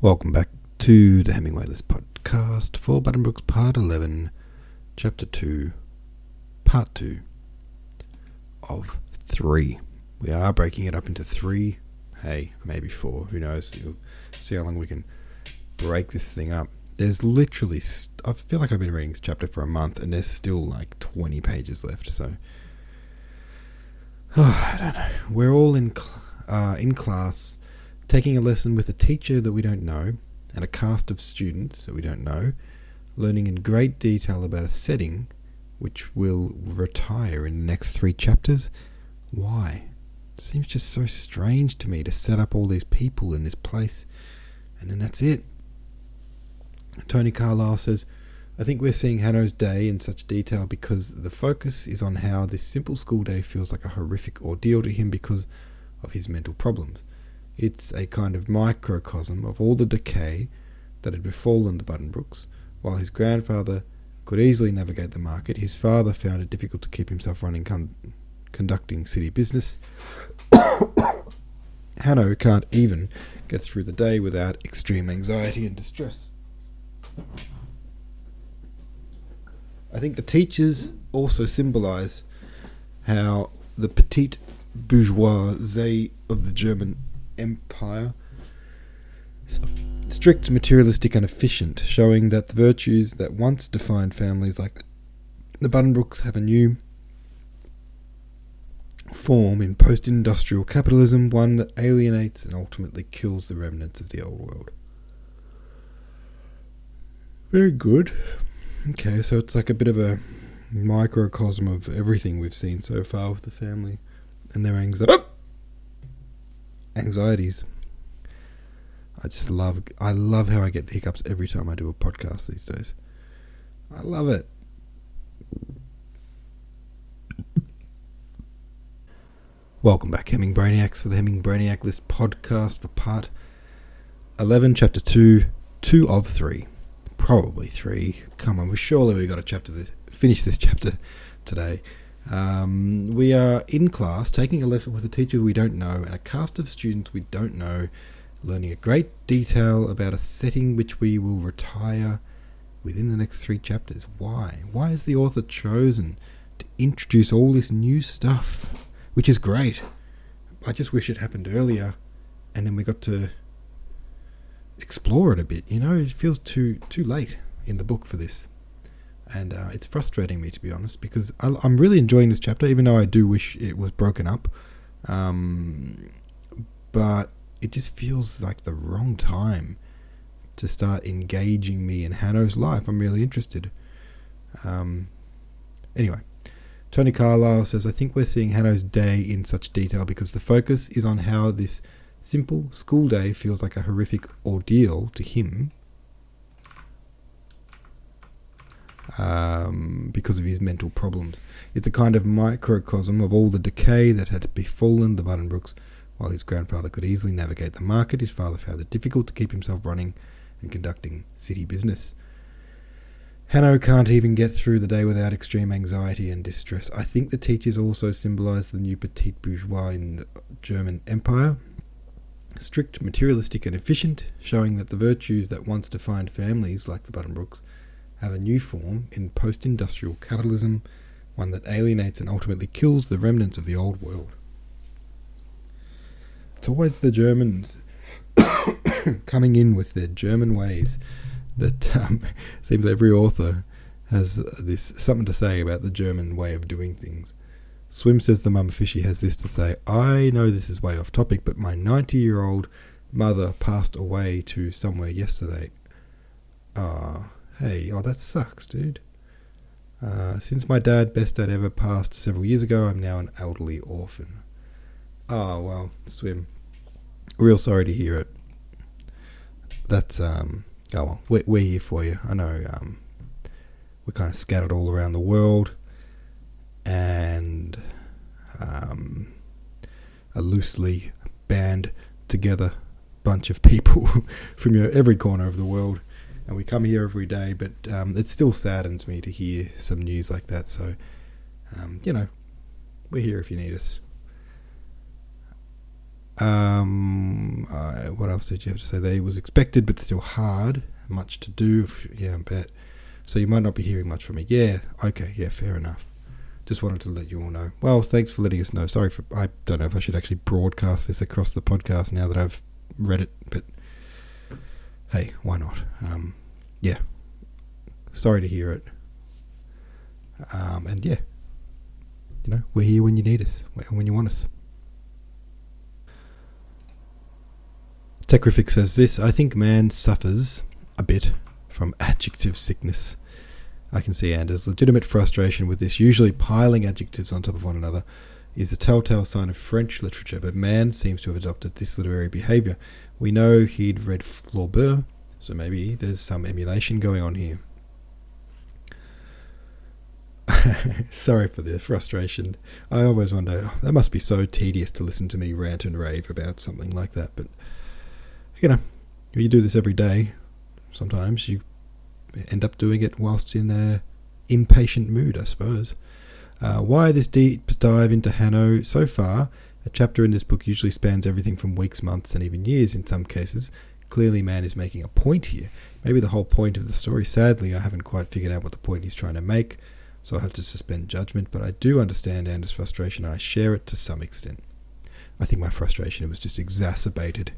Welcome back to the Hemingway List podcast for Buddenbrooks Part 11, Chapter 2, Part 2 of 3. We are breaking it up into 3, hey, maybe 4, who knows. You'll see how long we can break this thing up. There's literally, st- I feel like I've been reading this chapter for a month and there's still like 20 pages left, so. Oh, I don't know. We're all in, cl- uh, in class taking a lesson with a teacher that we don't know and a cast of students that we don't know, learning in great detail about a setting which will retire in the next three chapters. Why? It seems just so strange to me to set up all these people in this place and then that's it. Tony Carlyle says, I think we're seeing Hanno's day in such detail because the focus is on how this simple school day feels like a horrific ordeal to him because of his mental problems. It's a kind of microcosm of all the decay that had befallen the Buddenbrooks. While his grandfather could easily navigate the market, his father found it difficult to keep himself running con- conducting city business. Hanno can't even get through the day without extreme anxiety and distress. I think the teachers also symbolize how the petite bourgeoisie of the German Empire. Strict, materialistic, and efficient, showing that the virtues that once defined families like the Buddenbrooks have a new form in post industrial capitalism, one that alienates and ultimately kills the remnants of the old world. Very good. Okay, so it's like a bit of a microcosm of everything we've seen so far with the family and their anxiety oh! Anxieties. I just love I love how I get the hiccups every time I do a podcast these days. I love it. Welcome back, Hemming Brainiacs, for the Hemming Brainiac List podcast for part 11, chapter 2, 2 of 3. Probably 3. Come on, we surely we got a chapter this, finish this chapter today. Um, we are in class taking a lesson with a teacher we don't know and a cast of students we don't know, learning a great detail about a setting which we will retire within the next three chapters. Why? Why has the author chosen to introduce all this new stuff? Which is great. I just wish it happened earlier and then we got to explore it a bit. You know, it feels too too late in the book for this and uh, it's frustrating me to be honest because I, am really enjoying this chapter, even though I do wish it was broken up. Um, but it just feels like the wrong time to start engaging me in Hanno's life. I'm really interested. Um, anyway, Tony Carlyle says, I think we're seeing Hanno's day in such detail because the focus is on how this simple school day feels like a horrific ordeal to him um, because of his mental problems. It's a kind of microcosm of all the decay that had befallen the Buddenbrooks. While his grandfather could easily navigate the market, his father found it difficult to keep himself running and conducting city business. Hanno can't even get through the day without extreme anxiety and distress. I think the teachers also symbolise the new petite bourgeois in the German Empire. Strict, materialistic, and efficient, showing that the virtues that once defined families like the Buddenbrooks have a new form in post industrial capitalism, one that alienates and ultimately kills the remnants of the old world. It's always the Germans coming in with their German ways that um, seems every author has this something to say about the German way of doing things. Swim says the mama fishy has this to say I know this is way off topic, but my 90 year old mother passed away to somewhere yesterday. Ah, Hey, oh, that sucks, dude. Uh, since my dad, best dad ever, passed several years ago, I'm now an elderly orphan. Oh, well, swim. Real sorry to hear it. That's, um, oh, well, we're, we're here for you. I know, um, we're kind of scattered all around the world and, um, a loosely band together bunch of people from your, every corner of the world and we come here every day, but um, it still saddens me to hear some news like that. So, um, you know, we're here if you need us. Um, uh, what else did you have to say there? It was expected, but still hard. Much to do. Yeah, I bet. So you might not be hearing much from me. Yeah, okay, yeah, fair enough. Just wanted to let you all know. Well, thanks for letting us know. Sorry for. I don't know if I should actually broadcast this across the podcast now that I've read it, but hey, why not? Um, yeah. Sorry to hear it. Um, and yeah, you know, we're here when you need us, when you want us. Techrific says this I think Mann suffers a bit from adjective sickness. I can see Anders' legitimate frustration with this, usually piling adjectives on top of one another, is a telltale sign of French literature, but Mann seems to have adopted this literary behaviour. We know he'd read Flaubert, so maybe there's some emulation going on here. Sorry for the frustration. I always wonder, oh, that must be so tedious to listen to me rant and rave about something like that, but you know, you do this every day. Sometimes you end up doing it whilst in a impatient mood, I suppose. Uh, why this deep dive into Hanno? So far, a chapter in this book usually spans everything from weeks, months, and even years in some cases. Clearly, Mann is making a point here. Maybe the whole point of the story. Sadly, I haven't quite figured out what the point he's trying to make, so I have to suspend judgment, but I do understand Anders' frustration and I share it to some extent. I think my frustration was just exacerbated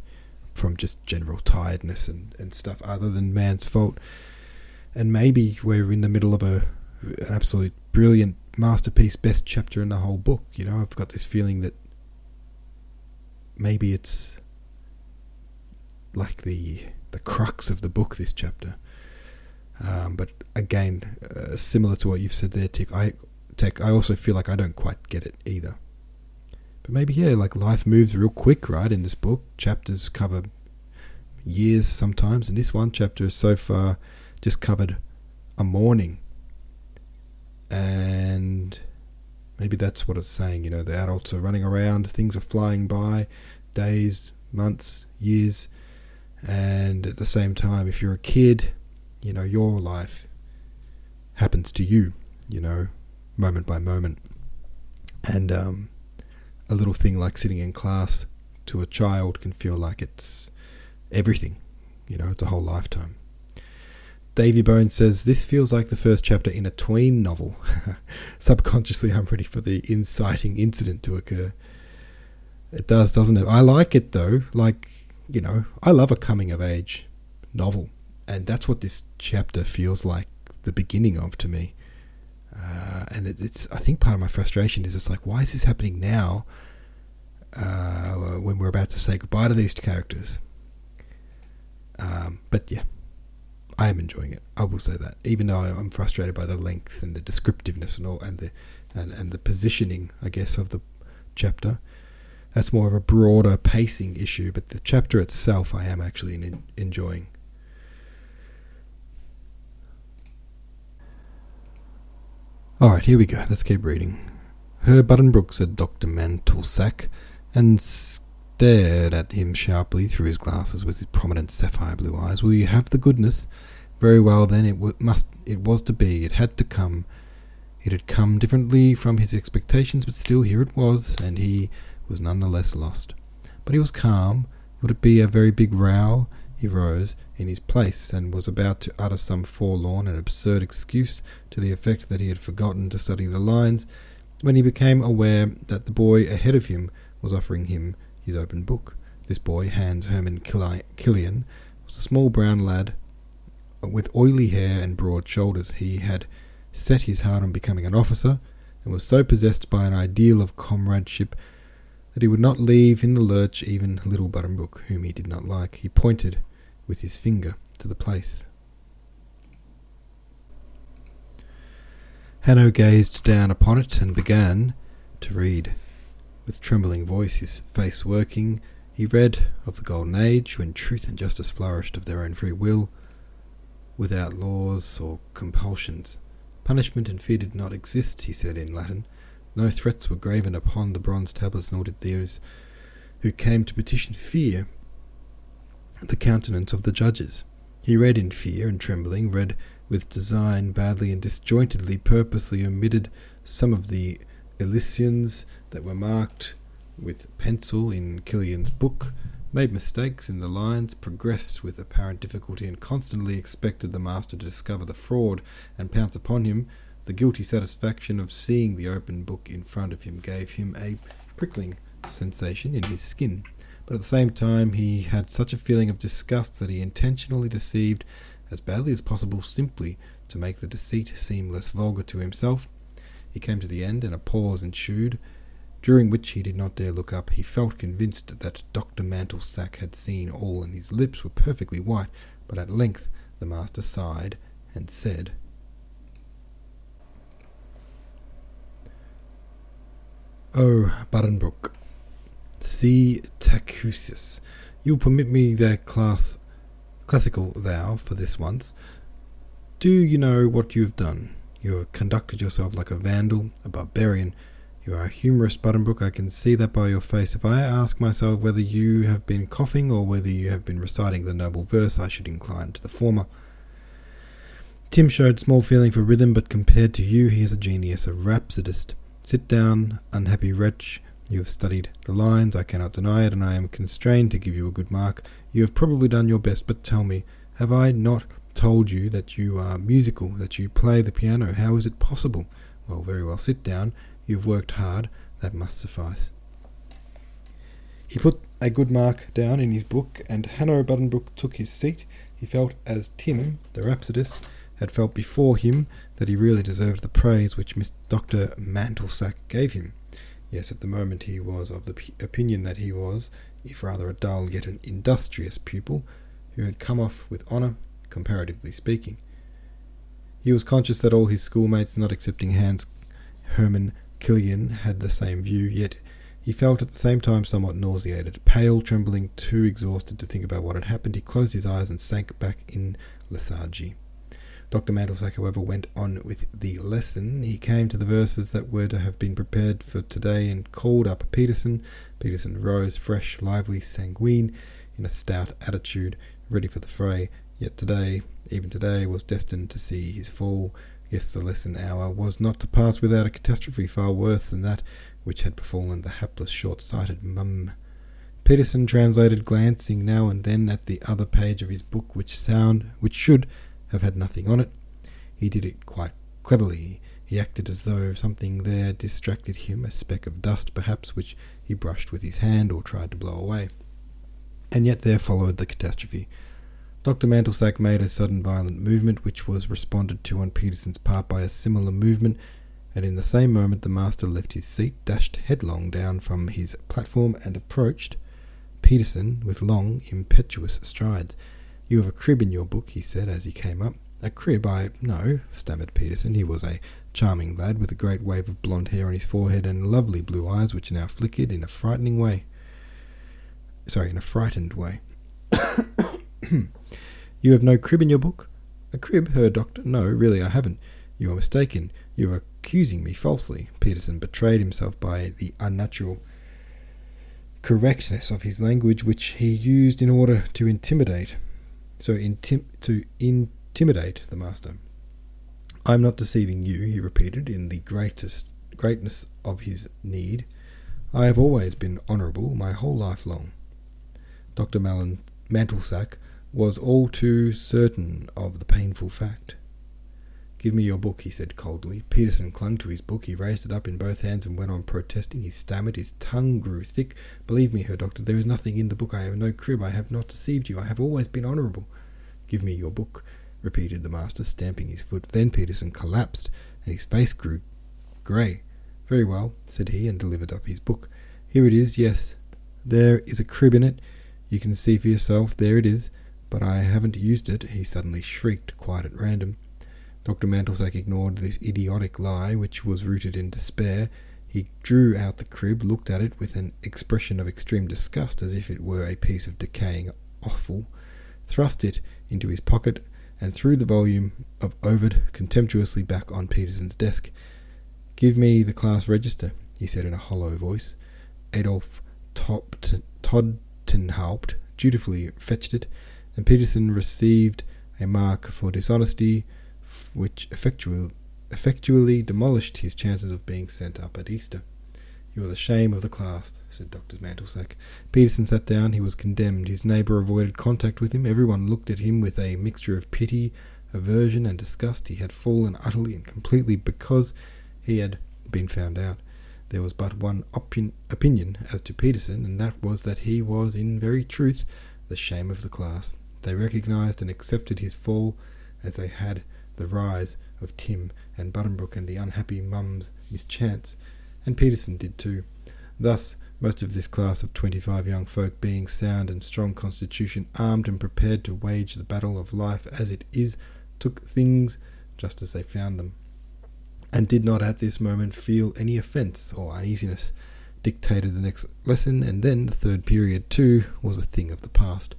from just general tiredness and, and stuff other than Mann's fault. And maybe we're in the middle of a an absolute brilliant masterpiece, best chapter in the whole book. You know, I've got this feeling that maybe it's like the the crux of the book, this chapter. Um, but again, uh, similar to what you've said there, Tick, I Tech, I also feel like I don't quite get it either. But maybe, yeah, like life moves real quick, right? In this book, chapters cover years sometimes, and this one chapter is so far just covered a morning. And maybe that's what it's saying, you know, the adults are running around, things are flying by, days, months, years, and at the same time, if you're a kid, you know, your life happens to you, you know, moment by moment. And um, a little thing like sitting in class to a child can feel like it's everything. You know, it's a whole lifetime. Davy Bones says, This feels like the first chapter in a tween novel. Subconsciously, I'm ready for the inciting incident to occur. It does, doesn't it? I like it though. Like, you know, I love a coming of age novel. And that's what this chapter feels like the beginning of to me. Uh, and it, it's, I think part of my frustration is it's like, why is this happening now uh, when we're about to say goodbye to these characters? Um, but yeah, I am enjoying it. I will say that, even though I'm frustrated by the length and the descriptiveness and all, and the and, and the positioning, I guess, of the chapter. That's more of a broader pacing issue, but the chapter itself, I am actually in, enjoying. All right, here we go. Let's keep reading. Herr Buddenbrook said Dr. Mantelsack, and stared at him sharply through his glasses with his prominent sapphire blue eyes. Will you have the goodness? Very well, then it w- must. It was to be. It had to come. It had come differently from his expectations, but still here it was, and he was none the less lost. But he was calm. Would it be a very big row? He rose in his place and was about to utter some forlorn and absurd excuse to the effect that he had forgotten to study the lines, when he became aware that the boy ahead of him was offering him his open book. This boy, Hans Hermann Killian, was a small brown lad with oily hair and broad shoulders. He had set his heart on becoming an officer and was so possessed by an ideal of comradeship that he would not leave in the lurch even little Buddenbrook, whom he did not like. He pointed with his finger to the place. Hanno gazed down upon it and began to read. With trembling voice, his face working, he read of the Golden Age, when truth and justice flourished of their own free will, without laws or compulsions. Punishment and fear did not exist, he said in Latin. No threats were graven upon the bronze tablets, nor did those who came to petition fear the countenance of the judges. He read in fear and trembling, read with design, badly and disjointedly, purposely omitted some of the elisions that were marked with pencil in Killian's book, made mistakes in the lines, progressed with apparent difficulty, and constantly expected the master to discover the fraud and pounce upon him, the guilty satisfaction of seeing the open book in front of him gave him a prickling sensation in his skin. But at the same time, he had such a feeling of disgust that he intentionally deceived as badly as possible simply to make the deceit seem less vulgar to himself. He came to the end, and a pause ensued, during which he did not dare look up. He felt convinced that Dr. Mantelsack had seen all, and his lips were perfectly white, but at length the master sighed and said, Oh, Buddenbrook, si tacuisses, you'll permit me the class classical thou for this once. Do you know what you have done? You have conducted yourself like a vandal, a barbarian, you are a humorous, Buddenbrook. I can see that by your face. If I ask myself whether you have been coughing or whether you have been reciting the noble verse, I should incline to the former. Tim showed small feeling for rhythm, but compared to you, he is a genius, a rhapsodist. Sit down, unhappy wretch. You have studied the lines, I cannot deny it, and I am constrained to give you a good mark. You have probably done your best, but tell me, have I not told you that you are musical, that you play the piano? How is it possible? Well, very well, sit down. You've worked hard, that must suffice. He put a good mark down in his book, and Hanno Buddenbrook took his seat. He felt as Tim, the rhapsodist, had felt before him that he really deserved the praise which Miss Dr. Mantelsack gave him. Yes, at the moment he was of the p- opinion that he was, if rather a dull yet an industrious pupil, who had come off with honour, comparatively speaking. He was conscious that all his schoolmates, not excepting Hans Hermann Killian had the same view, yet he felt at the same time somewhat nauseated. Pale, trembling, too exhausted to think about what had happened, he closed his eyes and sank back in lethargy. Dr. Mantelsack, however, went on with the lesson. He came to the verses that were to have been prepared for today and called up Peterson. Peterson rose, fresh, lively, sanguine, in a stout attitude, ready for the fray. Yet today, even today, was destined to see his fall. Yes, the lesson hour was not to pass without a catastrophe far worse than that which had befallen the hapless short sighted mum. Peterson translated, glancing now and then at the other page of his book, which sound which should have had nothing on it. He did it quite cleverly. He acted as though something there distracted him, a speck of dust perhaps, which he brushed with his hand or tried to blow away. And yet there followed the catastrophe. Dr. Mantelsack made a sudden violent movement, which was responded to on Peterson's part by a similar movement, and in the same moment the master left his seat, dashed headlong down from his platform, and approached Peterson with long, impetuous strides. You have a crib in your book, he said as he came up. A crib, I know, stammered Peterson. He was a charming lad with a great wave of blond hair on his forehead and lovely blue eyes which now flickered in a frightening way. Sorry, in a frightened way. You have no crib in your book? A crib, her doctor? No, really, I haven't. You are mistaken. You are accusing me falsely. Peterson betrayed himself by the unnatural correctness of his language, which he used in order to intimidate. So, intim- to intimidate the master. I am not deceiving you, he repeated, in the greatest greatness of his need. I have always been honourable my whole life long. Dr. Malin Mantelsack was all too certain of the painful fact. Give me your book, he said coldly. Peterson clung to his book. He raised it up in both hands and went on protesting. He stammered. His tongue grew thick. Believe me, Herr Doctor, there is nothing in the book. I have no crib. I have not deceived you. I have always been honourable. Give me your book, repeated the master, stamping his foot. Then Peterson collapsed, and his face grew grey. Very well, said he, and delivered up his book. Here it is, yes. There is a crib in it. You can see for yourself. There it is but I haven't used it, he suddenly shrieked quite at random. Dr. Mantelsack ignored this idiotic lie, which was rooted in despair. He drew out the crib, looked at it with an expression of extreme disgust, as if it were a piece of decaying offal, thrust it into his pocket, and threw the volume of Ovid contemptuously back on Peterson's desk. Give me the class register, he said in a hollow voice. Adolf Todtenhaupt dutifully fetched it, and Peterson received a mark for dishonesty, which effectually, effectually demolished his chances of being sent up at Easter. You are the shame of the class, said Dr. Mantelsack. Peterson sat down. He was condemned. His neighbour avoided contact with him. Everyone looked at him with a mixture of pity, aversion, and disgust. He had fallen utterly and completely because he had been found out. There was but one opin- opinion as to Peterson, and that was that he was, in very truth, the shame of the class. They recognized and accepted his fall as they had the rise of Tim and Buddenbrook and the unhappy mum's mischance and Peterson did too. Thus, most of this class of twenty five young folk, being sound and strong constitution, armed and prepared to wage the battle of life as it is, took things just as they found them, and did not at this moment feel any offence or uneasiness. Dictated the next lesson, and then the third period, too, was a thing of the past.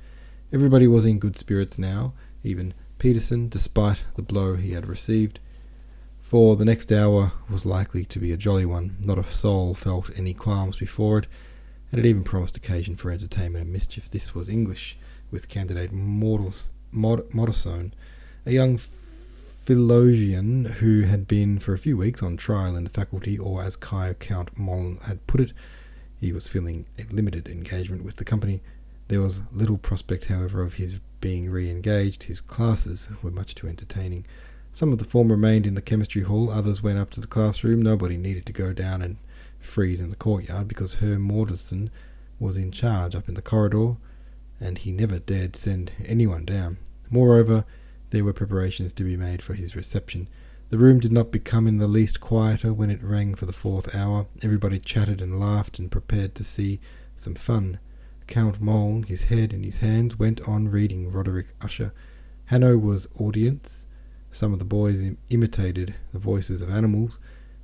Everybody was in good spirits now, even Peterson, despite the blow he had received for the next hour was likely to be a jolly one. Not a soul felt any qualms before it, and it even promised occasion for entertainment and mischief. This was English, with candidate Mortals, Mod, a young philologian who had been for a few weeks on trial in the faculty, or as Kai Count Mölln had put it, he was filling a limited engagement with the company. There was little prospect, however, of his being re engaged. His classes were much too entertaining. Some of the form remained in the chemistry hall, others went up to the classroom. Nobody needed to go down and freeze in the courtyard because Herr Modersohn was in charge up in the corridor, and he never dared send anyone down. Moreover, there were preparations to be made for his reception. The room did not become in the least quieter when it rang for the fourth hour. Everybody chatted and laughed and prepared to see some fun. Count Mölln, his head in his hands, went on reading Roderick Usher. Hanno was audience. Some of the boys Im- imitated the voices of animals.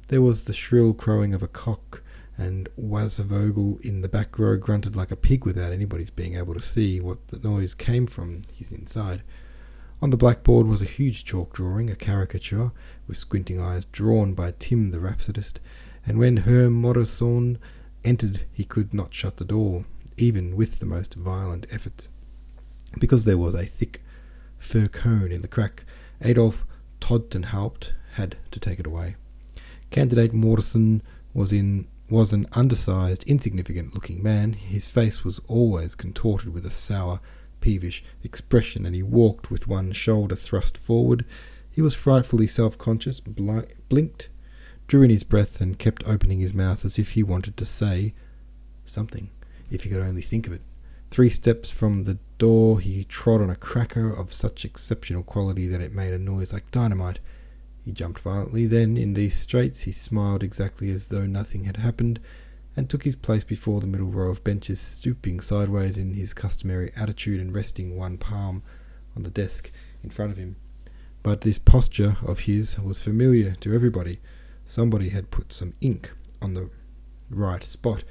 There was the shrill crowing of a cock, and Wasservogel in the back row grunted like a pig without anybody's being able to see what the noise came from his inside. On the blackboard was a huge chalk drawing, a caricature, with squinting eyes, drawn by Tim the rhapsodist, and when Herr Modersohn entered he could not shut the door, even with the most violent efforts, because there was a thick fir cone in the crack, Adolf Todtenhaupt had to take it away. Candidate Modersohn was in was an undersized, insignificant-looking man. His face was always contorted with a sour, peevish expression, and he walked with one shoulder thrust forward. He was frightfully self-conscious, bl- blinked, drew in his breath, and kept opening his mouth as if he wanted to say something, if he could only think of it. Three steps from the door, he trod on a cracker of such exceptional quality that it made a noise like dynamite. He jumped violently. Then, in these straits, he smiled exactly as though nothing had happened, and took his place before the middle row of benches, stooping sideways in his customary attitude and resting one palm on the desk in front of him. But this posture of his was familiar to everybody. Somebody had put some ink on the right spot,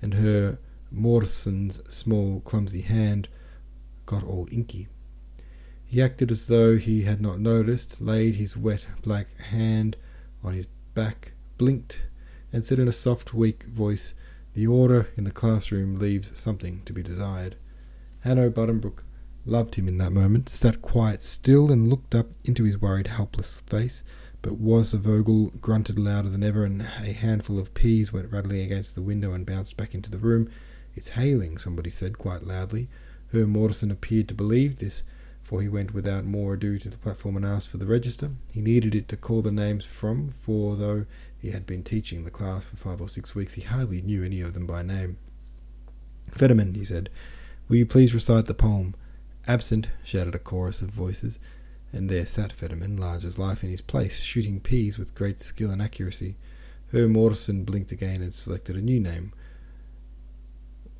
and Herr Modersohn's small, clumsy hand got all inky. He acted as though he had not noticed, laid his wet black hand on his back, blinked, and said in a soft, weak voice, The order in the classroom leaves something to be desired. Hanno Buddenbrook loved him in that moment, sat quite still and looked up into his worried, helpless face. But was a Wasservogel grunted louder than ever, and a handful of peas went rattling against the window and bounced back into the room. It's hailing, somebody said quite loudly. Herr Modersohn appeared to believe this, for he went without more ado to the platform and asked for the register. He needed it to call the names from, for though he had been teaching the class for five or six weeks, he hardly knew any of them by name. Fetterman, he said, will you please recite the poem? Absent, shouted a chorus of voices, and there sat Fetterman, large as life, in his place, shooting peas with great skill and accuracy. Herr Modersohn blinked again and selected a new name.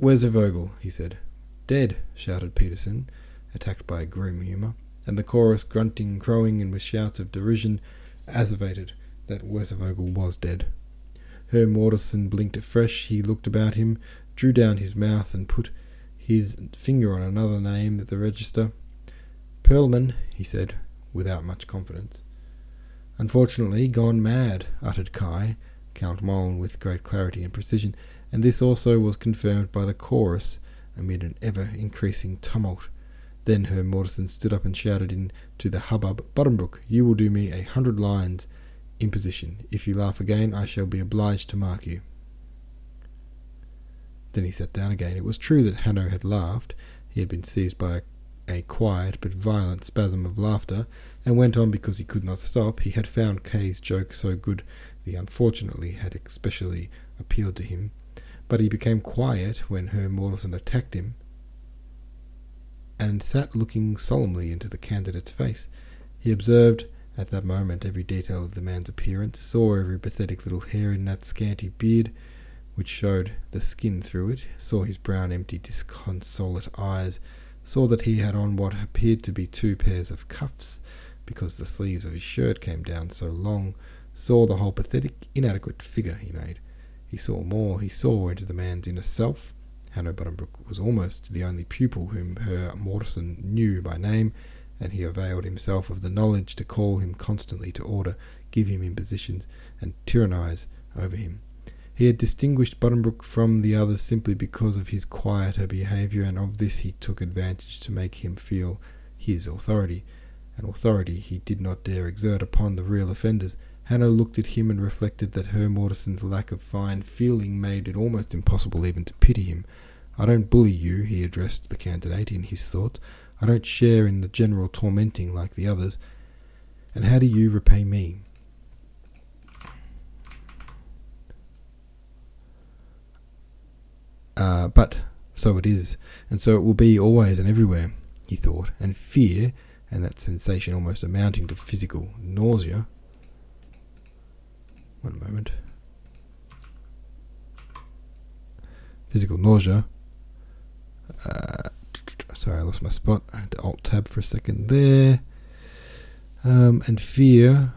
Wasservogel? he said. Dead, shouted Peterson, attacked by grim humour, and the chorus, grunting, crowing, and with shouts of derision, asseverated that Wasservogel was dead. Herr Modersohn blinked afresh. He looked about him, drew down his mouth, and put his finger on another name at the register. Perlman, he said, without much confidence. Unfortunately, gone mad, uttered Kai, Count Mölln, with great clarity and precision and this also was confirmed by the chorus amid an ever increasing tumult. Then Herr Modersohn stood up and shouted into the hubbub, Buddenbrook, you will do me a hundred lines in position. If you laugh again, I shall be obliged to mark you. Then he sat down again. It was true that Hanno had laughed. He had been seized by a, a quiet but violent spasm of laughter, and went on because he could not stop. He had found Kai's joke so good that unfortunately had especially appealed to him. But he became quiet when Herr Modersohn attacked him, and sat looking solemnly into the candidate's face. He observed at that moment every detail of the man's appearance, saw every pathetic little hair in that scanty beard, which showed the skin through it, saw his brown, empty, disconsolate eyes, saw that he had on what appeared to be two pairs of cuffs, because the sleeves of his shirt came down so long, saw the whole pathetic, inadequate figure he made. He saw more. He saw into the man's inner self. Hanno Buddenbrook was almost the only pupil whom Herr Modersohn knew by name, and he availed himself of the knowledge to call him constantly to order, give him impositions, and tyrannize over him. He had distinguished Buddenbrook from the others simply because of his quieter behaviour, and of this he took advantage to make him feel his authority, an authority he did not dare exert upon the real offenders. Hanno looked at him and reflected that Herr Modersohn's lack of fine feeling made it almost impossible even to pity him. I don't bully you, he addressed the candidate in his thoughts. I don't share in the general tormenting like the others. And how do you repay me? Uh, but so it is, and so it will be always and everywhere, he thought, and fear, and that sensation almost amounting to physical nausea. One moment. Physical nausea. Uh, sorry, I lost my spot. I had to alt tab for a second there. Um, and fear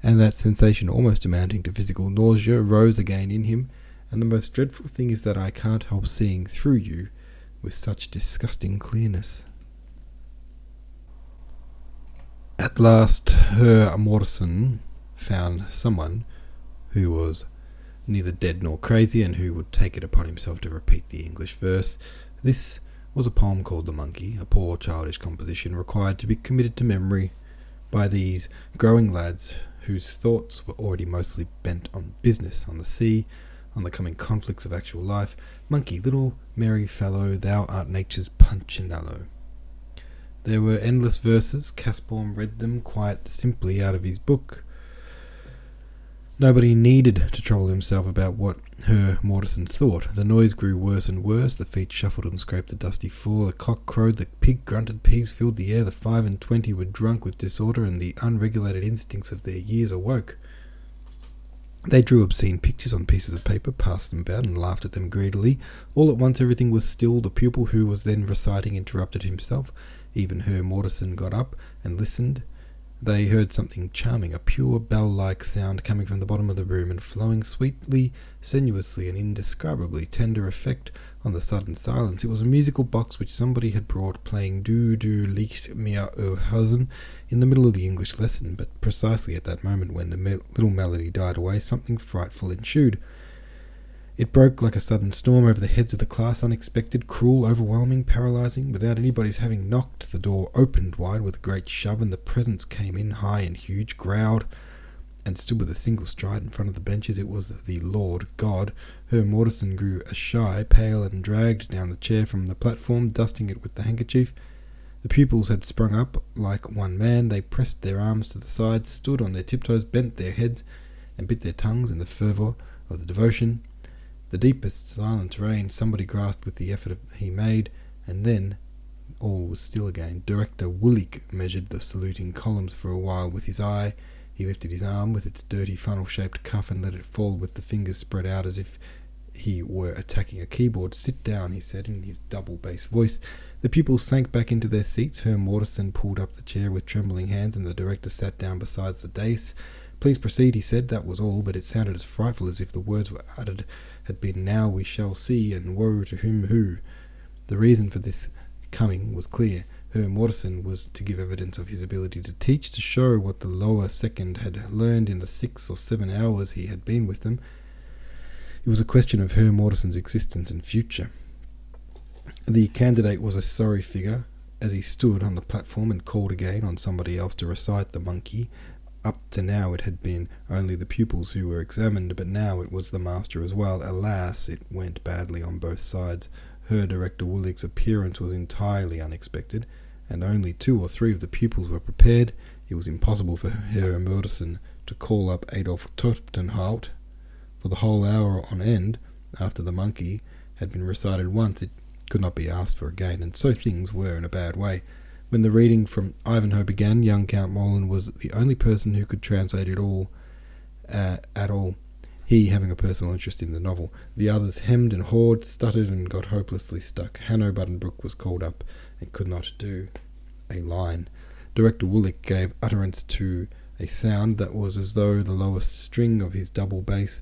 and that sensation almost amounting to physical nausea rose again in him, and the most dreadful thing is that I can't help seeing through you with such disgusting clearness. At last, Herr Modersohn found someone who was neither dead nor crazy and who would take it upon himself to repeat the English verse. This was a poem called The Monkey, a poor childish composition required to be committed to memory by these growing lads whose thoughts were already mostly bent on business, on the sea, on the coming conflicts of actual life. Monkey, little merry fellow, thou art nature's punch and punchinello. There were endless verses. Casaubon read them quite simply out of his book. Nobody needed to trouble himself about what Herr Modersohn thought. The noise grew worse and worse. The feet shuffled and scraped the dusty floor. The cock crowed. The pig grunted. Pigs filled the air. The five and twenty were drunk with disorder, and the unregulated instincts of their years awoke. They drew obscene pictures on pieces of paper, passed them about, and laughed at them greedily. All at once everything was still. The pupil who was then reciting interrupted himself. Even Herr Modersohn got up and listened. They heard something charming, a pure bell like sound coming from the bottom of the room and flowing sweetly, sinuously, and indescribably tender effect on the sudden silence. It was a musical box which somebody had brought playing Du du liegst mir Hausen in the middle of the English lesson, but precisely at that moment when the me- little melody died away, something frightful ensued. It broke like a sudden storm over the heads of the class, unexpected, cruel, overwhelming, paralyzing. Without anybody's having knocked, the door opened wide with a great shove, and the presence came in high and huge, growled, and stood with a single stride in front of the benches. It was the Lord God. Herr Modersohn grew shy, pale, and dragged down the chair from the platform, dusting it with the handkerchief. The pupils had sprung up like one man. They pressed their arms to the sides, stood on their tiptoes, bent their heads, and bit their tongues in the fervour of the devotion. The deepest silence reigned. Somebody grasped with the effort he made, and then all was still again. Director Wulicke measured the saluting columns for a while with his eye. He lifted his arm with its dirty funnel shaped cuff and let it fall with the fingers spread out as if he were attacking a keyboard. Sit down, he said in his double bass voice. The pupils sank back into their seats. Herr Modersohn pulled up the chair with trembling hands, and the director sat down beside the dais. Please proceed, he said. That was all, but it sounded as frightful as if the words were uttered had been now we shall see, and woe to whom who. The reason for this coming was clear. Herr Modersohn was to give evidence of his ability to teach, to show what the lower second had learned in the six or seven hours he had been with them. It was a question of Herr Modersohn's existence and future. The candidate was a sorry figure as he stood on the platform and called again on somebody else to recite the monkey. Up to now it had been only the pupils who were examined, but now it was the master as well. Alas, it went badly on both sides. Her Director Wulicke's appearance was entirely unexpected, and only two or three of the pupils were prepared. It was impossible for Herr Modersohn to call up Adolf Todtenhaupt for the whole hour on end after the monkey had been recited once. It could not be asked for again, and so things were in a bad way. When the reading from Ivanhoe began, young Count Mölln was the only person who could translate it all uh, at all, he having a personal interest in the novel. The others hemmed and hawed, stuttered, and got hopelessly stuck. Hanno Buddenbrook was called up and could not do a line. Director Wulicke gave utterance to a sound that was as though the lowest string of his double bass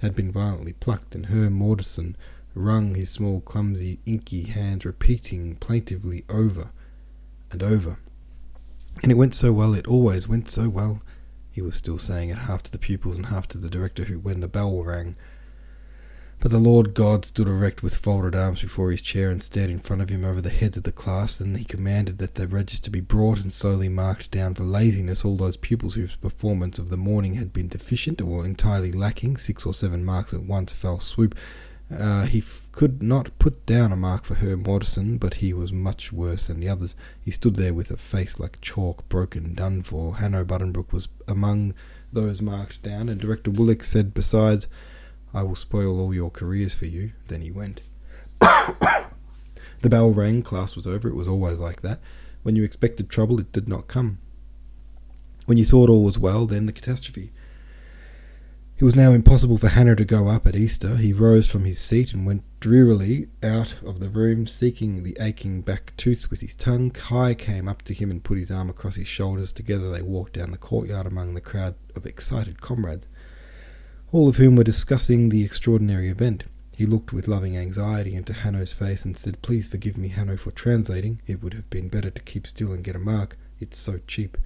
had been violently plucked, and Herr Modersohn wrung his small, clumsy, inky hands, repeating plaintively over and over. And it went so well, it always went so well. He was still saying it half to the pupils and half to the director, who, when the bell rang, but the Lord God stood erect with folded arms before his chair and stared in front of him over the heads of the class. Then he commanded that the register be brought and slowly marked down for laziness all those pupils whose performance of the morning had been deficient or entirely lacking. Six or seven marks at once fell swoop. Uh, he f- could not put down a mark for Herr Modersohn, but he was much worse than the others. He stood there with a face like chalk, broken, done for. Hanno Buddenbrook was among those marked down, and Director Wulicke said besides, I will spoil all your careers for you. Then he went. the bell rang, class was over. It was always like that. When you expected trouble, it did not come. When you thought all was well, then the catastrophe. It was now impossible for Hanno to go up at Easter. He rose from his seat and went drearily out of the room, seeking the aching back tooth with his tongue. Kai came up to him and put his arm across his shoulders. Together they walked down the courtyard among the crowd of excited comrades all of whom were discussing the extraordinary event. He looked with loving anxiety into Hanno's face and said, Please forgive me, Hanno, for translating. It would have been better to keep still and get a mark. It's so cheap.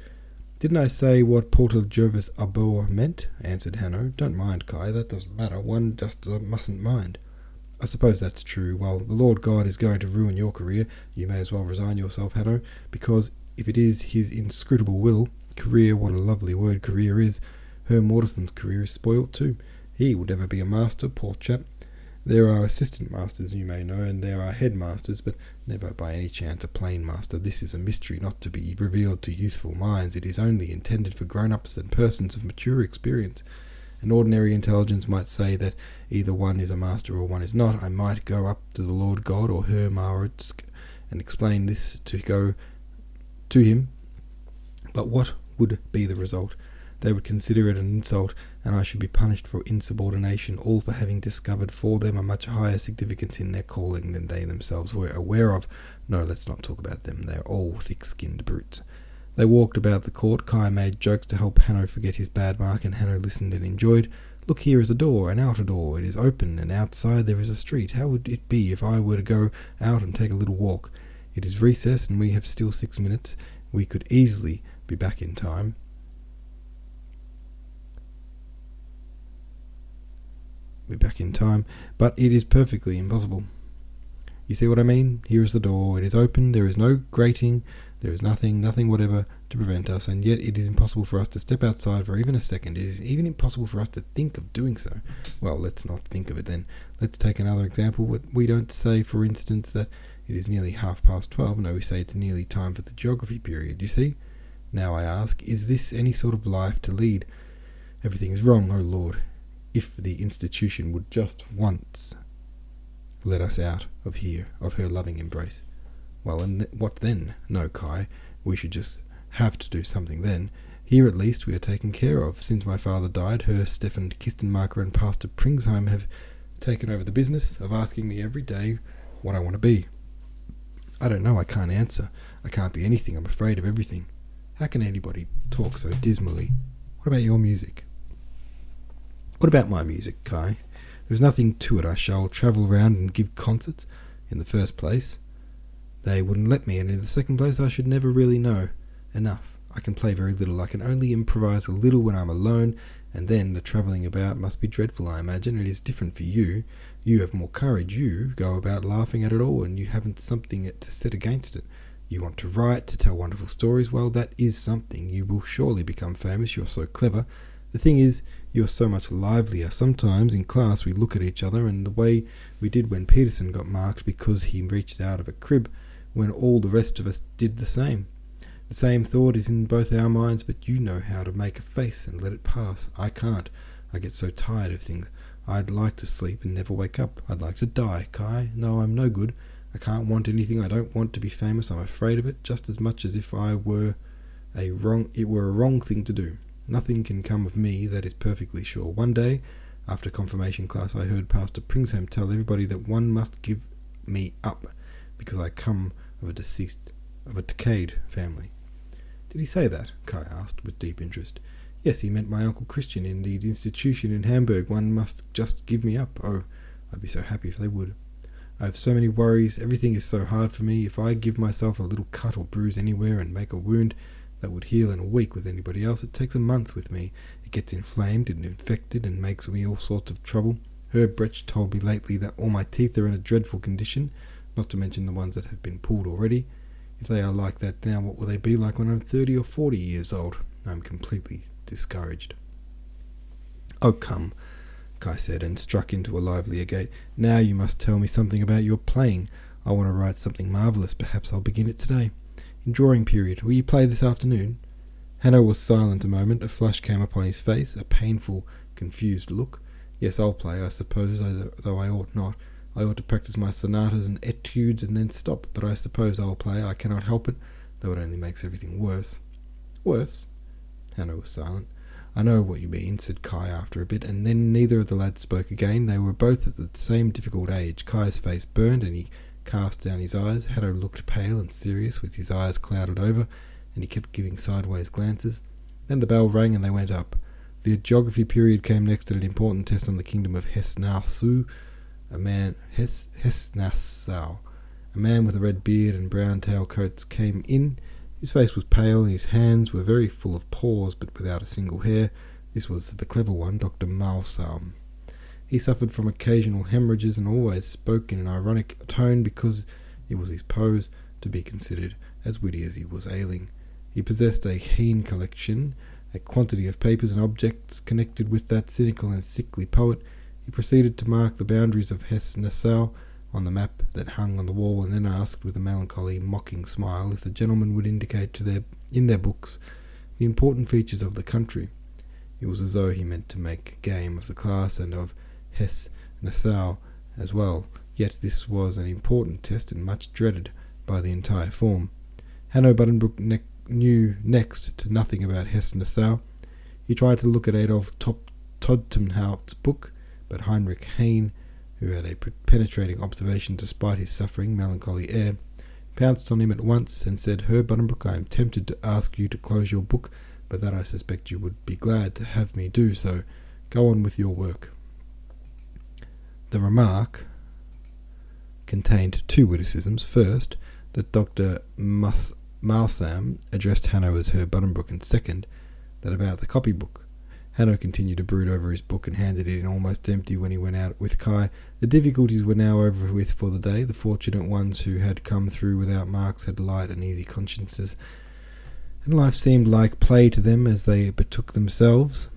Didn't I say what Porter Jervis Arbor meant? answered Hanno. Don't mind, Kai, that doesn't matter. One just uh, mustn't mind. I suppose that's true. Well, the Lord God is going to ruin your career. You may as well resign yourself, Hanno, because if it is his inscrutable will, career, what a lovely word career is, Herr Modersohn's career is spoilt too. He will never be a master, poor chap. There are assistant masters, you may know, and there are headmasters, but never by any chance a plain master. This is a mystery not to be revealed to youthful minds. It is only intended for grown ups and persons of mature experience. An ordinary intelligence might say that either one is a master or one is not. I might go up to the Lord God or Herr Marotzke and explain this to go to him, but what would be the result? They would consider it an insult, and I should be punished for insubordination, all for having discovered for them a much higher significance in their calling than they themselves were aware of. No, let's not talk about them. They are all thick skinned brutes. They walked about the court. Kai made jokes to help Hanno forget his bad mark, and Hanno listened and enjoyed. Look, here is a door, an outer door. It is open, and outside there is a street. How would it be if I were to go out and take a little walk? It is recess, and we have still six minutes. We could easily be back in time. Be back in time, but it is perfectly impossible. You see what I mean? Here is the door. It is open. There is no grating. There is nothing, nothing whatever to prevent us, and yet it is impossible for us to step outside for even a second. It is even impossible for us to think of doing so. Well, let's not think of it then. Let's take another example. We don't say, for instance, that it is nearly half past twelve. No, we say it's nearly time for the geography period. You see? Now I ask, is this any sort of life to lead? Everything is wrong, O oh Lord if the institution would just once let us out of here, of her loving embrace. Well, and th- what then? No, Kai, we should just have to do something then. Here at least we are taken care of. Since my father died, Herr Stefan Kistenmacher and Pastor Pringsheim have taken over the business of asking me every day what I want to be. I don't know, I can't answer. I can't be anything, I'm afraid of everything. How can anybody talk so dismally? What about your music? What about my music, Kai? There's nothing to it. I shall travel around and give concerts. In the first place, they wouldn't let me, and in the second place, I should never really know enough. I can play very little. I can only improvise a little when I'm alone, and then the travelling about must be dreadful, I imagine. It is different for you. You have more courage. You go about laughing at it all, and you haven't something to set against it. You want to write, to tell wonderful stories? Well, that is something. You will surely become famous. You're so clever. The thing is, you're so much livelier. Sometimes in class we look at each other, and the way we did when Peterson got marked because he reached out of a crib, when all the rest of us did the same. The same thought is in both our minds, but you know how to make a face and let it pass. I can't. I get so tired of things. I'd like to sleep and never wake up. I'd like to die, Kai. No, I'm no good. I can't want anything. I don't want to be famous. I'm afraid of it just as much as if I were a wrong it were a wrong thing to do. Nothing can come of me, that is perfectly sure. One day, after confirmation class, I heard Pastor Pringsheim tell everybody that one must give me up because I come of a deceased of a decayed family. Did he say that? Kai asked with deep interest. Yes, he meant my Uncle Christian in the institution in Hamburg. One must just give me up. Oh, I'd be so happy if they would. I have so many worries. Everything is so hard for me. If I give myself a little cut or bruise anywhere and make a wound that would heal in a week with anybody else, it takes a month with me. It gets inflamed and infected and makes me all sorts of trouble. Herr Brecht told me lately that all my teeth are in a dreadful condition, not to mention the ones that have been pulled already. If they are like that now, what will they be like when I'm 30 or 40 years old? I'm completely discouraged. Oh, come, Kai said, and struck into a livelier gait. Now you must tell me something about your playing. I want to write something marvellous. Perhaps I'll begin it today. In drawing period, will you play this afternoon? Hanno was silent a moment. A flush came upon his face, a painful, confused look. Yes, I'll play, I suppose, though I ought not. I ought to practice my sonatas and etudes and then stop, but I suppose I'll play. I cannot help it, though it only makes everything worse. Worse? Hanno was silent. I know what you mean, said Kai after a bit, and then neither of the lads spoke again. They were both at the same difficult age. Kai's face burned, and he cast down his eyes. Hanno looked pale and serious, with his eyes clouded over, and he kept giving sideways glances. Then the bell rang, and they went up. The geography period came next at an important test on the kingdom of Hesse-Nassau, a man Hess Hesse-Nassau, a man with a red beard and brown tailcoats came in. His face was pale and his hands were very full of pores, but without a single hair. This was the clever one, Dr. Malsalm. He suffered from occasional hemorrhages and always spoke in an ironic tone because it was his pose to be considered as witty as he was ailing. He possessed a keen collection, a quantity of papers and objects connected with that cynical and sickly poet, he proceeded to mark the boundaries of Hesse-Nassau on the map that hung on the wall, and then asked, with a melancholy, mocking smile, if the gentlemen would indicate to their in their books the important features of the country. It was as though he meant to make game of the class and of Hesse-Nassau as well. Yet this was an important test and much dreaded by the entire form. Hanno Buddenbrook ne- knew next to nothing about Hesse-Nassau. He tried to look at Adolf Top- book, but Heinrich Heine, who had a penetrating observation despite his suffering, melancholy air, pounced on him at once and said, Herr Buddenbrook, I am tempted to ask you to close your book, but that I suspect you would be glad to have me do so. Go on with your work. The remark contained two witticisms. First, that Dr. Mus- Malsam addressed Hanno as Herr Buddenbrook, and second, that about the copybook. Hanno continued to brood over his book and handed it in almost empty when he went out with Kai. The difficulties were now over with for the day. The fortunate ones who had come through without marks had light and easy consciences, and life seemed like play to them as they betook themselves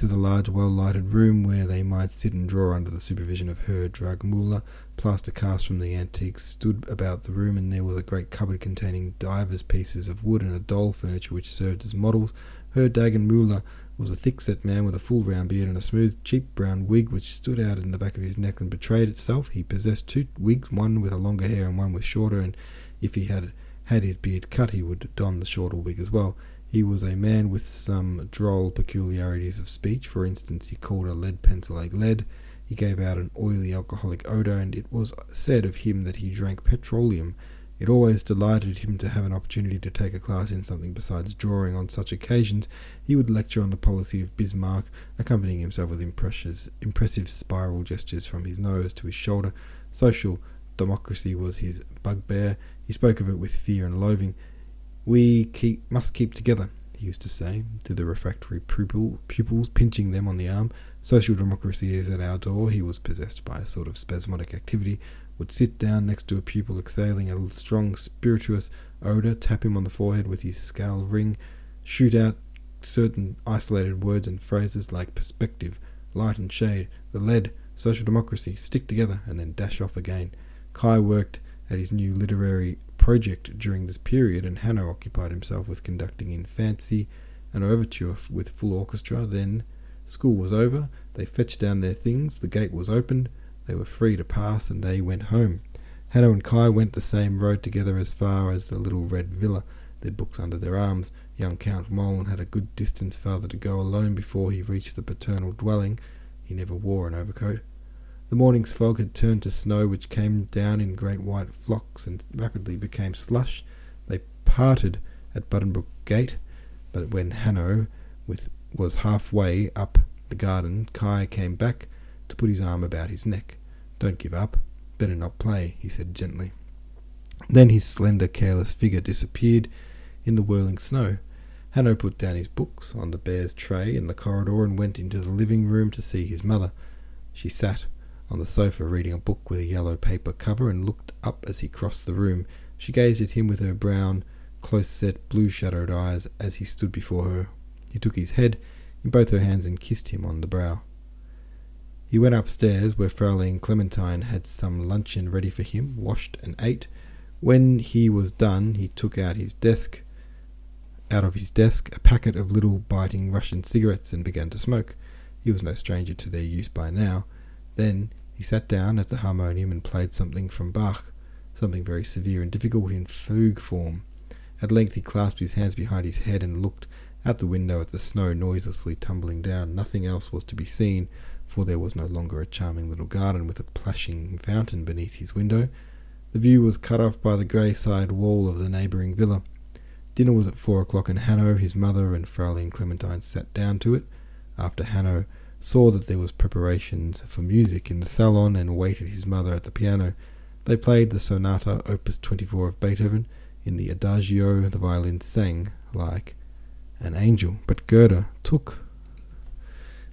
to the large, well lighted room where they might sit and draw under the supervision of Herr Drägemüller. Plaster casts from the antiques stood about the room, and there was a great cupboard containing divers pieces of wood and a doll furniture which served as models. Herr Drägemüller was a thick-set man with a full round beard and a smooth, cheap brown wig which stood out in the back of his neck and betrayed itself. He possessed two wigs, one with a longer hair and one with shorter, and if he had had his beard cut, he would don the shorter wig as well. He was a man with some droll peculiarities of speech. For instance, he called a lead pencil a lead. He gave out an oily alcoholic odour, and it was said of him that he drank petroleum it always delighted him to have an opportunity to take a class in something besides drawing. On such occasions, he would lecture on the policy of Bismarck, accompanying himself with impressive spiral gestures from his nose to his shoulder. Social democracy was his bugbear. He spoke of it with fear and loathing. We keep, must keep together, he used to say to the refractory pupil, pupils, pinching them on the arm. Social democracy is at our door. He was possessed by a sort of spasmodic activity would sit down next to a pupil exhaling a strong spirituous odour, tap him on the forehead with his scale ring, shoot out certain isolated words and phrases like perspective, light and shade, the lead, social democracy, stick together, and then dash off again. Kai worked at his new literary project during this period, and Hanno occupied himself with conducting in fancy an overture with full orchestra. Then school was over, they fetched down their things, the gate was opened, they were free to pass, and they went home. Hanno and Kai went the same road together as far as the little red villa, their books under their arms. Young Count Mölln had a good distance farther to go alone before he reached the paternal dwelling. He never wore an overcoat. The morning's fog had turned to snow, which came down in great white flocks and rapidly became slush. They parted at Buddenbrook Gate, but when Hanno with, was halfway up the garden, Kai came back to put his arm about his neck. Don't give up. Better not play, he said gently. Then his slender, careless figure disappeared in the whirling snow. Hanno put down his books on the bear's tray in the corridor and went into the living room to see his mother. She sat on the sofa reading a book with a yellow paper cover and looked up as he crossed the room. She gazed at him with her brown, close set, blue shadowed eyes as he stood before her. He took his head in both her hands and kissed him on the brow. He went upstairs where Fraulein Clementine had some luncheon ready for him, washed and ate. When he was done, he took out his desk, out of his desk, a packet of little biting Russian cigarettes and began to smoke. He was no stranger to their use by now. Then he sat down at the harmonium and played something from Bach, something very severe and difficult in fugue form. At length he clasped his hands behind his head and looked out the window at the snow noiselessly tumbling down. Nothing else was to be seen, for there was no longer a charming little garden with a plashing fountain beneath his window. The view was cut off by the grey side wall of the neighbouring villa. Dinner was at four o'clock, and Hanno, his mother, and Fraulein Clementine sat down to it. After Hanno saw that there was preparations for music in the salon and awaited his mother at the piano. They played the sonata opus 24 of Beethoven. In the adagio, the violin sang like an angel, but Gerda took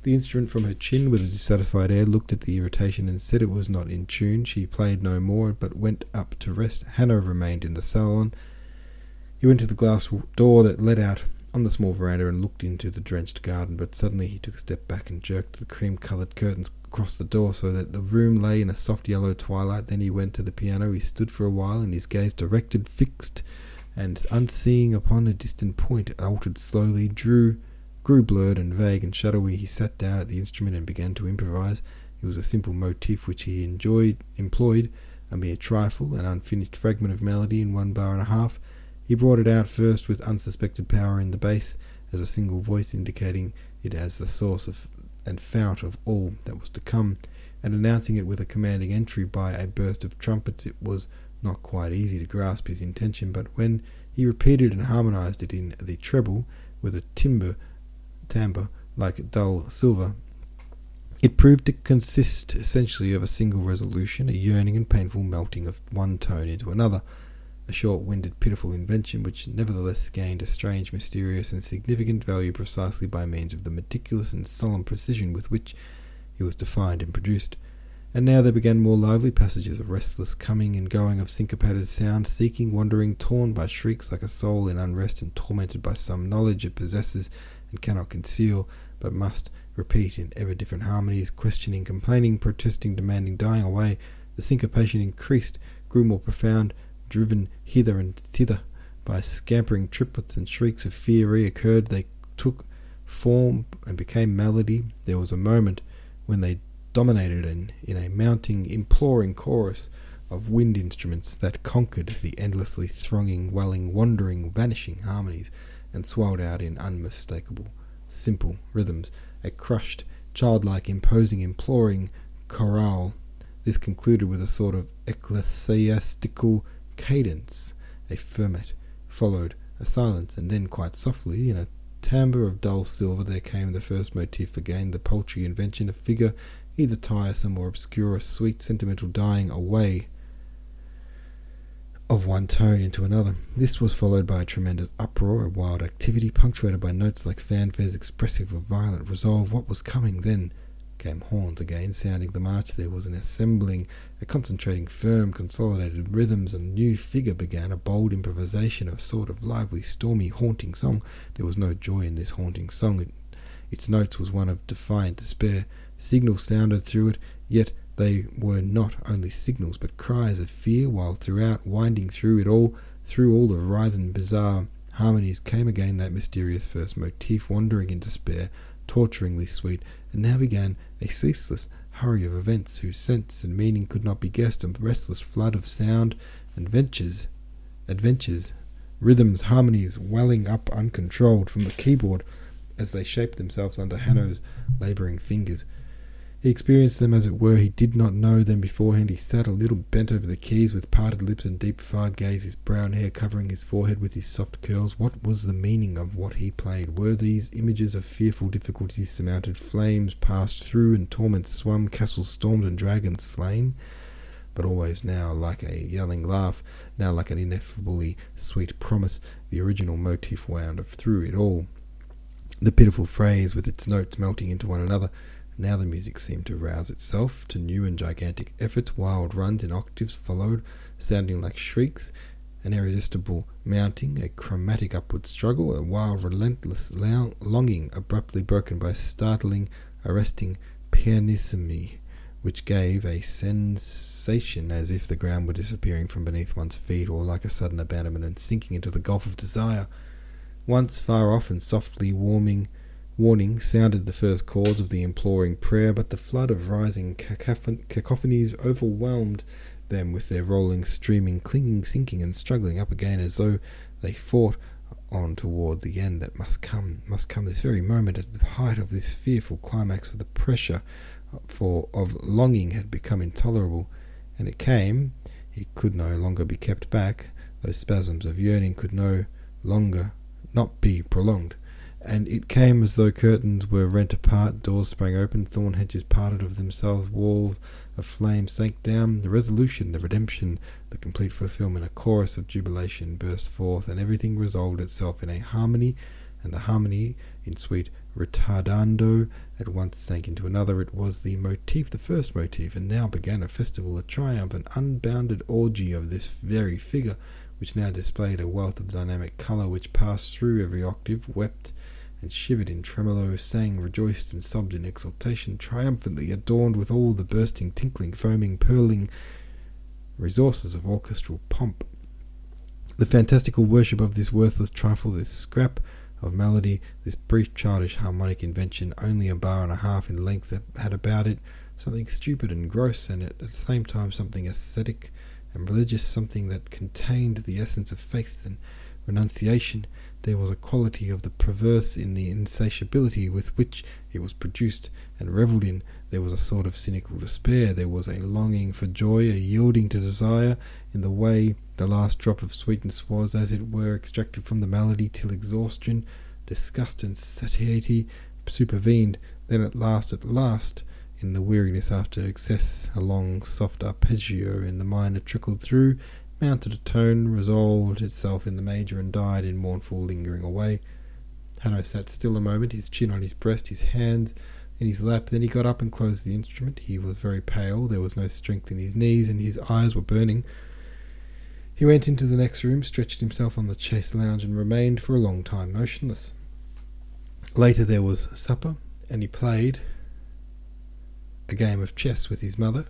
the instrument from her chin with a dissatisfied air, looked at the irritation and said it was not in tune. She played no more, but went up to rest. Hanno remained in the salon. He went to the glass door that led out on the small veranda and looked into the drenched garden, but suddenly he took a step back and jerked the cream coloured curtains across the door so that the room lay in a soft yellow twilight. Then he went to the piano. He stood for a while, and his gaze directed, fixed, and unseeing upon a distant point, altered slowly, drew, grew blurred and vague and shadowy. He sat down at the instrument and began to improvise. It was a simple motif which he enjoyed, employed, a mere trifle, an unfinished fragment of melody in one bar and a half he brought it out first with unsuspected power in the bass, as a single voice indicating it as the source of and fount of all that was to come, and announcing it with a commanding entry by a burst of trumpets. It was not quite easy to grasp his intention, but when he repeated and harmonized it in the treble with a timbre timbre like dull silver, it proved to consist essentially of a single resolution, a yearning and painful melting of one tone into another a short winded, pitiful invention which nevertheless gained a strange, mysterious, and significant value precisely by means of the meticulous and solemn precision with which it was defined and produced. And now there began more lively passages of restless coming and going of syncopated sound, seeking, wandering, torn by shrieks like a soul in unrest and tormented by some knowledge it possesses and cannot conceal, but must repeat in ever different harmonies, questioning, complaining, protesting, demanding, dying away. The syncopation increased, grew more profound, driven hither and thither by scampering triplets and shrieks of fear reoccurred. They took form and became melody. There was a moment when they dominated in, in a mounting, imploring chorus of wind instruments that conquered the endlessly thronging, welling, wandering, vanishing harmonies and swelled out in unmistakable, simple rhythms, a crushed, childlike, imposing, imploring chorale. This concluded with a sort of ecclesiastical cadence, a ferment, followed a silence, and then quite softly, in a timbre of dull silver, there came the first motif again, the paltry invention, a figure either tiresome or obscure, a sweet sentimental dying away of one tone into another. This was followed by a tremendous uproar, a wild activity, punctuated by notes like fanfares expressive of violent resolve. What was coming then? Came horns again, sounding the march. There was an assembling, a concentrating, firm, consolidated rhythms, and new figure began, a bold improvisation, a sort of lively, stormy, haunting song. There was no joy in this haunting song. It, its notes was one of defiant despair. Signals sounded through it, yet they were not only signals, but cries of fear, while throughout, winding through it all, through all the writhen, bizarre harmonies, came again that mysterious first motif, wandering in despair, torturingly sweet, and now began a ceaseless hurry of events whose sense and meaning could not be guessed, a restless flood of sound, adventures, adventures, rhythms, harmonies welling up uncontrolled from the keyboard as they shaped themselves under Hanno's labouring fingers. He experienced them as it were. He did not know them beforehand. He sat a little bent over the keys with parted lips and deep far gaze, his brown hair covering his forehead with his soft curls. What was the meaning of what he played? Were these images of fearful difficulties surmounted, flames passed through, and torments swum, castles stormed, and dragons slain? But always now like a yelling laugh, now like an ineffably sweet promise, the original motif wound through it all. The pitiful phrase, with its notes melting into one another, now the music seemed to rouse itself to new and gigantic efforts. Wild runs in octaves followed, sounding like shrieks, an irresistible mounting, a chromatic upward struggle, a wild, relentless longing abruptly broken by startling, arresting pianissimi, which gave a sensation as if the ground were disappearing from beneath one's feet, or like a sudden abandonment and sinking into the gulf of desire. Once far off and softly warming Warning sounded the first chords of the imploring prayer, but the flood of rising cacophonies overwhelmed them with their rolling, streaming, clinging, sinking, and struggling up again as though they fought on toward the end that must come, must come this very moment at the height of this fearful climax, for the pressure for of longing had become intolerable, and it came. It could no longer be kept back. Those spasms of yearning could no longer not be prolonged and it came as though curtains were rent apart, doors sprang open, thorn hedges parted of themselves, walls of flame sank down, the resolution, the redemption, the complete fulfillment, a chorus of jubilation burst forth, and everything resolved itself in a harmony, and the harmony, in sweet retardando, at once sank into another. It was the motif, the first motif, and now began a festival, a triumph, an unbounded orgy of this very figure, which now displayed a wealth of dynamic colour, which passed through every octave, wept, and shivered in tremolo, sang, rejoiced, and sobbed in exultation, triumphantly adorned with all the bursting, tinkling, foaming, purling resources of orchestral pomp. The fantastical worship of this worthless trifle, this scrap of melody, this brief childish harmonic invention, only a bar and a half in length, that had about it something stupid and gross, and at the same time something ascetic and religious, something that contained the essence of faith and renunciation, there was a quality of the perverse in the insatiability with which it was produced and revelled in. There was a sort of cynical despair. There was a longing for joy, a yielding to desire, in the way the last drop of sweetness was, as it were, extracted from the malady till exhaustion, disgust, and satiety supervened. Then at last, at last, in the weariness after excess, a long, soft arpeggio in the minor trickled through, mounted a tone, resolved itself in the major, and died in mournful lingering away. Hanno sat still a moment, his chin on his breast, his hands in his lap. Then he got up and closed the instrument. He was very pale, there was no strength in his knees, and his eyes were burning. He went into the next room, stretched himself on the chaise lounge, and remained for a long time motionless. Later there was supper, and he played a game of chess with his mother,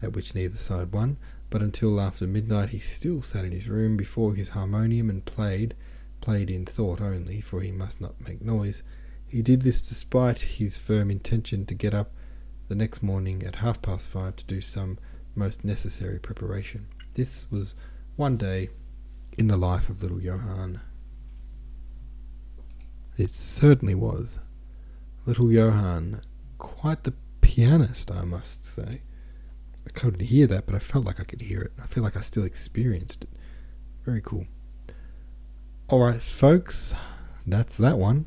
at which neither side won but until after midnight he still sat in his room before his harmonium and played, played in thought only, for he must not make noise. He did this despite his firm intention to get up the next morning at half past five to do some most necessary preparation. This was one day in the life of little Johann. It certainly was. Little Johann, quite the pianist, I must say. I couldn't hear that, but I felt like I could hear it. I feel like I still experienced it. Very cool. Alright, folks, that's that one.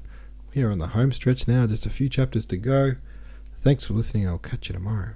We are on the home stretch now, just a few chapters to go. Thanks for listening. I'll catch you tomorrow.